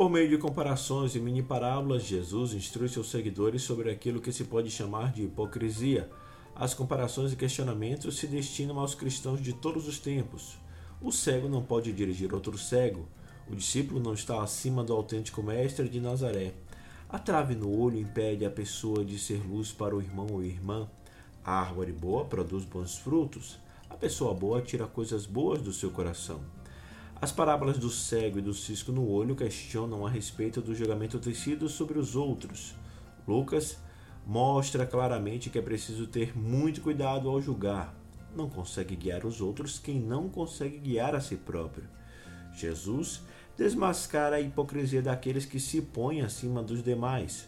Por meio de comparações e mini parábolas, Jesus instrui seus seguidores sobre aquilo que se pode chamar de hipocrisia. As comparações e questionamentos se destinam aos cristãos de todos os tempos. O cego não pode dirigir outro cego. O discípulo não está acima do autêntico mestre de Nazaré. A trave no olho impede a pessoa de ser luz para o irmão ou irmã. A árvore boa produz bons frutos. A pessoa boa tira coisas boas do seu coração. As parábolas do cego e do cisco no olho questionam a respeito do julgamento tecido sobre os outros. Lucas mostra claramente que é preciso ter muito cuidado ao julgar. Não consegue guiar os outros quem não consegue guiar a si próprio. Jesus desmascara a hipocrisia daqueles que se põem acima dos demais.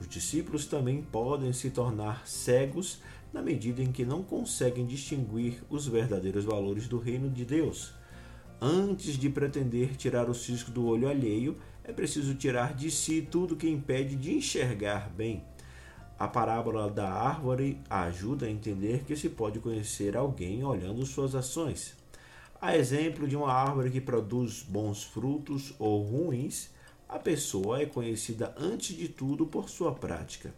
Os discípulos também podem se tornar cegos na medida em que não conseguem distinguir os verdadeiros valores do reino de Deus. Antes de pretender tirar o cisco do olho alheio, é preciso tirar de si tudo que impede de enxergar bem. A parábola da árvore ajuda a entender que se pode conhecer alguém olhando suas ações. A exemplo de uma árvore que produz bons frutos ou ruins, a pessoa é conhecida antes de tudo por sua prática.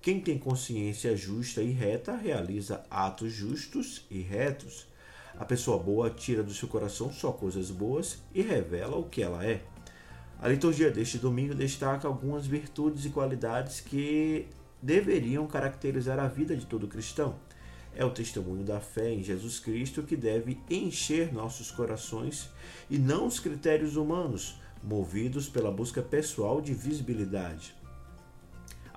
Quem tem consciência justa e reta realiza atos justos e retos. A pessoa boa tira do seu coração só coisas boas e revela o que ela é. A liturgia deste domingo destaca algumas virtudes e qualidades que deveriam caracterizar a vida de todo cristão. É o testemunho da fé em Jesus Cristo que deve encher nossos corações e não os critérios humanos, movidos pela busca pessoal de visibilidade.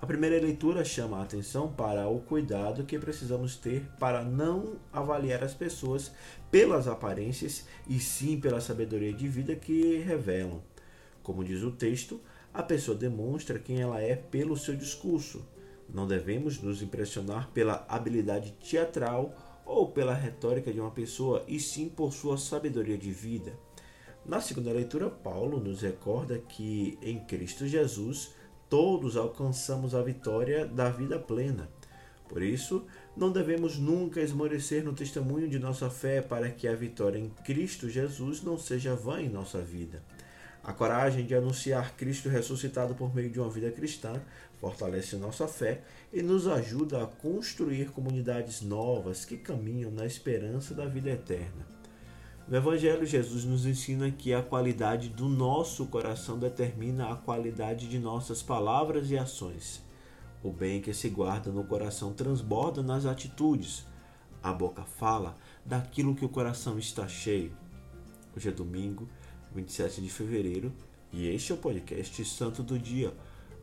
A primeira leitura chama a atenção para o cuidado que precisamos ter para não avaliar as pessoas pelas aparências e sim pela sabedoria de vida que revelam. Como diz o texto, a pessoa demonstra quem ela é pelo seu discurso. Não devemos nos impressionar pela habilidade teatral ou pela retórica de uma pessoa, e sim por sua sabedoria de vida. Na segunda leitura, Paulo nos recorda que em Cristo Jesus todos alcançamos a vitória da vida plena. Por isso, não devemos nunca esmorecer no testemunho de nossa fé para que a vitória em Cristo Jesus não seja vã em nossa vida. A coragem de anunciar Cristo ressuscitado por meio de uma vida cristã fortalece nossa fé e nos ajuda a construir comunidades novas que caminham na esperança da vida eterna. No Evangelho, Jesus nos ensina que a qualidade do nosso coração determina a qualidade de nossas palavras e ações. O bem que se guarda no coração transborda nas atitudes. A boca fala daquilo que o coração está cheio. Hoje é domingo, 27 de fevereiro, e este é o podcast Santo do Dia,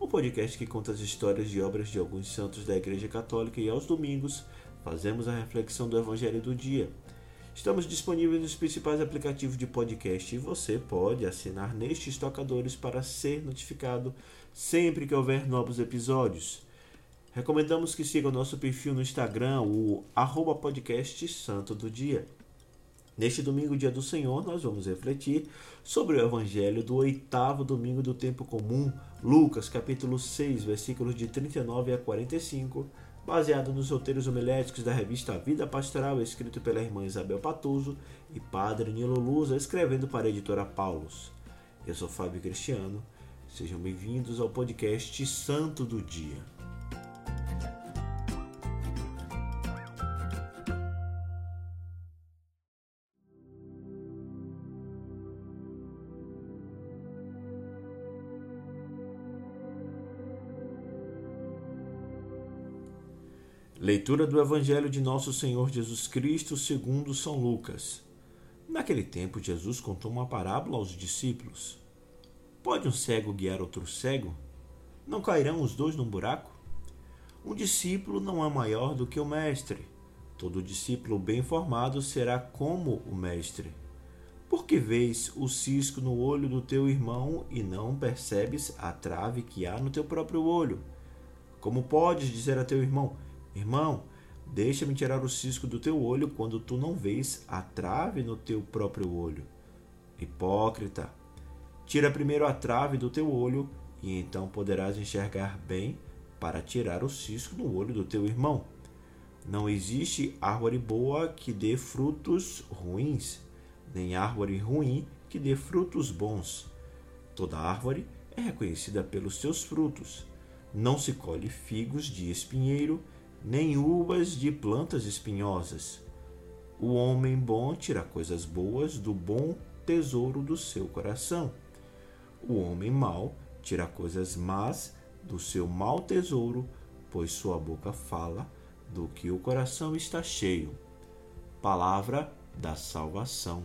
um podcast que conta as histórias de obras de alguns santos da Igreja Católica e aos domingos fazemos a reflexão do Evangelho do dia. Estamos disponíveis nos principais aplicativos de podcast e você pode assinar nestes tocadores para ser notificado sempre que houver novos episódios. Recomendamos que siga o nosso perfil no Instagram, o arroba podcast Santo do Dia. Neste domingo, dia do Senhor, nós vamos refletir sobre o Evangelho do oitavo domingo do tempo comum, Lucas, capítulo 6, versículos de 39 a 45, baseado nos roteiros homiléticos da revista Vida Pastoral, escrito pela irmã Isabel Patuso e padre Nilo Luza, escrevendo para a editora Paulus. Eu sou Fábio Cristiano, sejam bem-vindos ao podcast Santo do Dia. Leitura do Evangelho de Nosso Senhor Jesus Cristo segundo São Lucas. Naquele tempo, Jesus contou uma parábola aos discípulos. Pode um cego guiar outro cego? Não cairão os dois num buraco? Um discípulo não é maior do que o mestre. Todo discípulo bem formado será como o mestre. Por que vês o cisco no olho do teu irmão e não percebes a trave que há no teu próprio olho? Como podes dizer a teu irmão: Irmão, deixa-me tirar o cisco do teu olho quando tu não vês a trave no teu próprio olho. Hipócrita, tira primeiro a trave do teu olho e então poderás enxergar bem para tirar o cisco no olho do teu irmão. Não existe árvore boa que dê frutos ruins, nem árvore ruim que dê frutos bons. Toda árvore é reconhecida pelos seus frutos. Não se colhe figos de espinheiro, nem uvas de plantas espinhosas. O homem bom tira coisas boas do bom tesouro do seu coração. O homem mau tira coisas más do seu mau tesouro, pois sua boca fala do que o coração está cheio. Palavra da salvação.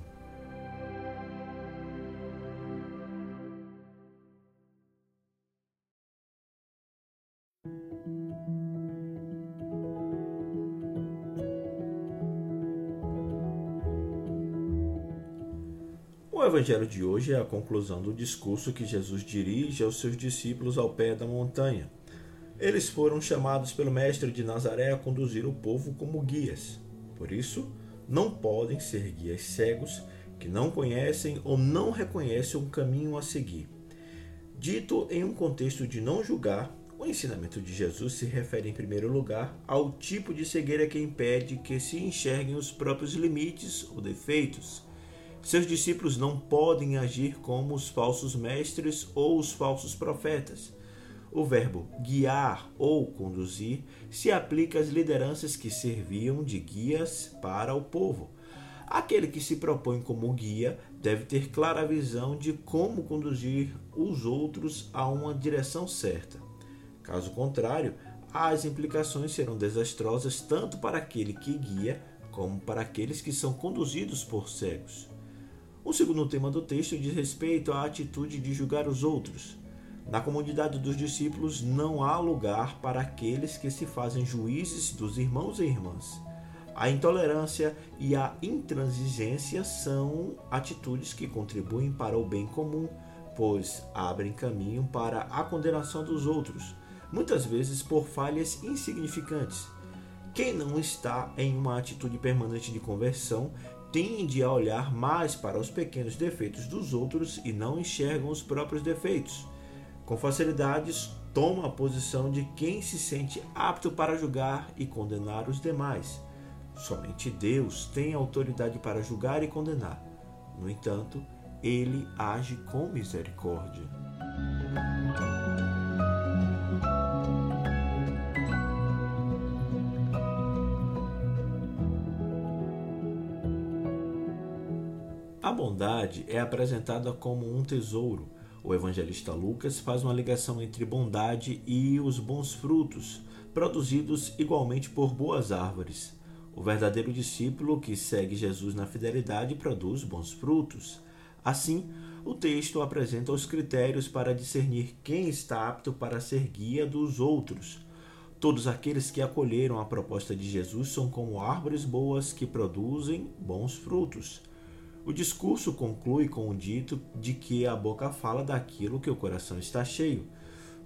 Evangelho de hoje é a conclusão do discurso que Jesus dirige aos seus discípulos ao pé da montanha. Eles foram chamados pelo Mestre de Nazaré a conduzir o povo como guias. Por isso, não podem ser guias cegos que não conhecem ou não reconhecem um caminho a seguir. Dito em um contexto de não julgar, o ensinamento de Jesus se refere, em primeiro lugar, ao tipo de cegueira que impede que se enxerguem os próprios limites ou defeitos. Seus discípulos não podem agir como os falsos mestres ou os falsos profetas. O verbo guiar ou conduzir se aplica às lideranças que serviam de guias para o povo. Aquele que se propõe como guia deve ter clara visão de como conduzir os outros a uma direção certa. Caso contrário, as implicações serão desastrosas tanto para aquele que guia como para aqueles que são conduzidos por cegos. O segundo tema do texto diz respeito à atitude de julgar os outros. Na comunidade dos discípulos não há lugar para aqueles que se fazem juízes dos irmãos e irmãs. A intolerância e a intransigência são atitudes que contribuem para o bem comum, pois abrem caminho para a condenação dos outros, muitas vezes por falhas insignificantes. Quem não está em uma atitude permanente de conversão tende a olhar mais para os pequenos defeitos dos outros e não enxergam os próprios defeitos. Com facilidades, toma a posição de quem se sente apto para julgar e condenar os demais. Somente Deus tem autoridade para julgar e condenar. No entanto, ele age com misericórdia. A bondade é apresentada como um tesouro. O evangelista Lucas faz uma ligação entre bondade e os bons frutos, produzidos igualmente por boas árvores. O verdadeiro discípulo que segue Jesus na fidelidade produz bons frutos. Assim, o texto apresenta os critérios para discernir quem está apto para ser guia dos outros. Todos aqueles que acolheram a proposta de Jesus são como árvores boas que produzem bons frutos. O discurso conclui com o dito de que a boca fala daquilo que o coração está cheio.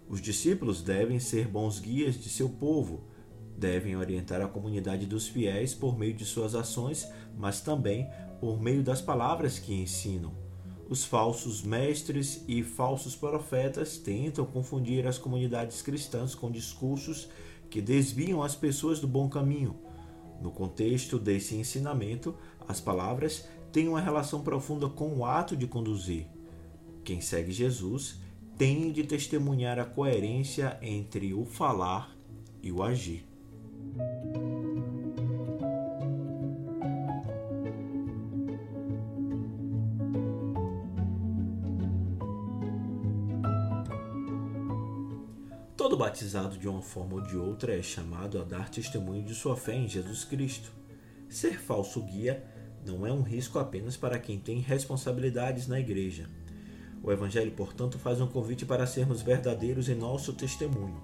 Os discípulos devem ser bons guias de seu povo, devem orientar a comunidade dos fiéis por meio de suas ações, mas também por meio das palavras que ensinam. Os falsos mestres e falsos profetas tentam confundir as comunidades cristãs com discursos que desviam as pessoas do bom caminho. No contexto desse ensinamento, as palavras tem uma relação profunda com o ato de conduzir. Quem segue Jesus tem de testemunhar a coerência entre o falar e o agir. Todo batizado de uma forma ou de outra é chamado a dar testemunho de sua fé em Jesus Cristo. Ser falso guia não é um risco apenas para quem tem responsabilidades na igreja. O Evangelho, portanto, faz um convite para sermos verdadeiros em nosso testemunho.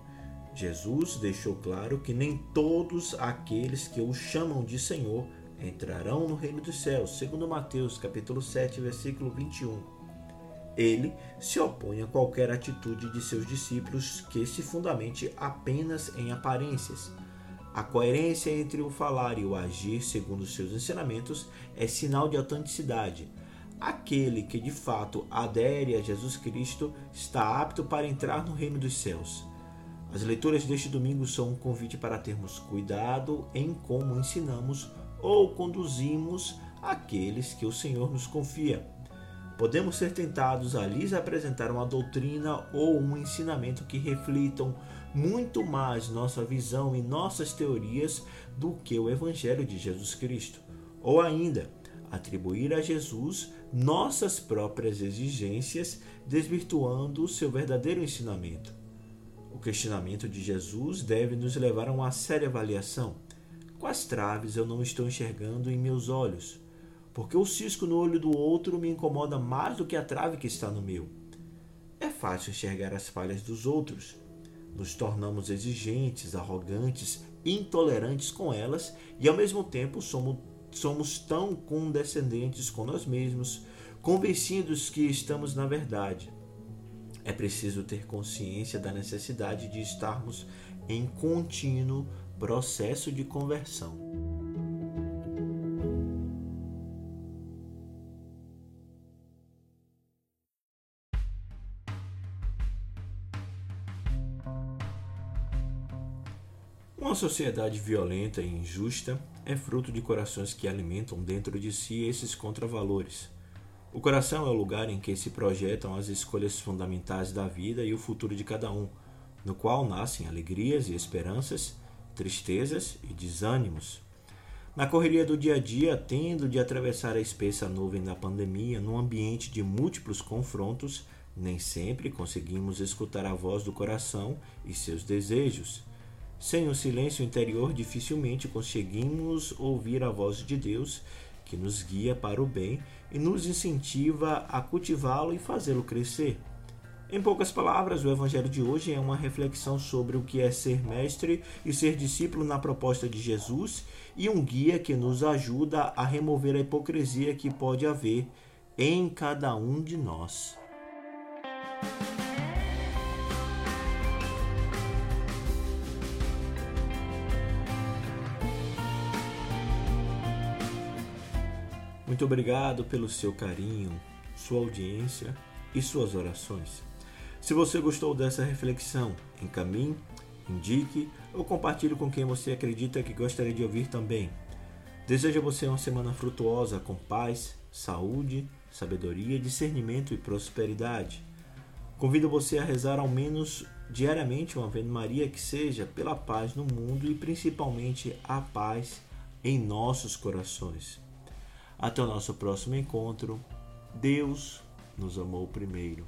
Jesus deixou claro que nem todos aqueles que o chamam de Senhor entrarão no reino dos céus, segundo Mateus capítulo 7, versículo 21. Ele se opõe a qualquer atitude de seus discípulos que se fundamente apenas em aparências, a coerência entre o falar e o agir segundo seus ensinamentos é sinal de autenticidade. Aquele que de fato adere a Jesus Cristo está apto para entrar no reino dos céus. As leituras deste domingo são um convite para termos cuidado em como ensinamos ou conduzimos aqueles que o Senhor nos confia. Podemos ser tentados a lhes apresentar uma doutrina ou um ensinamento que reflitam muito mais nossa visão e nossas teorias do que o Evangelho de Jesus Cristo. Ou ainda, atribuir a Jesus nossas próprias exigências, desvirtuando o seu verdadeiro ensinamento. O questionamento de Jesus deve nos levar a uma séria avaliação. Quais traves eu não estou enxergando em meus olhos? Porque o cisco no olho do outro me incomoda mais do que a trave que está no meu. É fácil enxergar as falhas dos outros. Nos tornamos exigentes, arrogantes, intolerantes com elas e ao mesmo tempo somos, somos tão condescendentes com nós mesmos, convencidos que estamos na verdade. É preciso ter consciência da necessidade de estarmos em contínuo processo de conversão. Sociedade violenta e injusta é fruto de corações que alimentam dentro de si esses contravalores. O coração é o lugar em que se projetam as escolhas fundamentais da vida e o futuro de cada um, no qual nascem alegrias e esperanças, tristezas e desânimos. Na correria do dia a dia, tendo de atravessar a espessa nuvem da pandemia num ambiente de múltiplos confrontos, nem sempre conseguimos escutar a voz do coração e seus desejos. Sem o silêncio interior, dificilmente conseguimos ouvir a voz de Deus, que nos guia para o bem e nos incentiva a cultivá-lo e fazê-lo crescer. Em poucas palavras, o Evangelho de hoje é uma reflexão sobre o que é ser mestre e ser discípulo na proposta de Jesus e um guia que nos ajuda a remover a hipocrisia que pode haver em cada um de nós. Muito obrigado pelo seu carinho, sua audiência e suas orações. Se você gostou dessa reflexão, encaminhe, indique ou compartilhe com quem você acredita que gostaria de ouvir também. Desejo a você uma semana frutuosa com paz, saúde, sabedoria, discernimento e prosperidade. Convido você a rezar ao menos diariamente uma Ave Maria que seja pela paz no mundo e principalmente a paz em nossos corações. Até o nosso próximo encontro. Deus nos amou primeiro.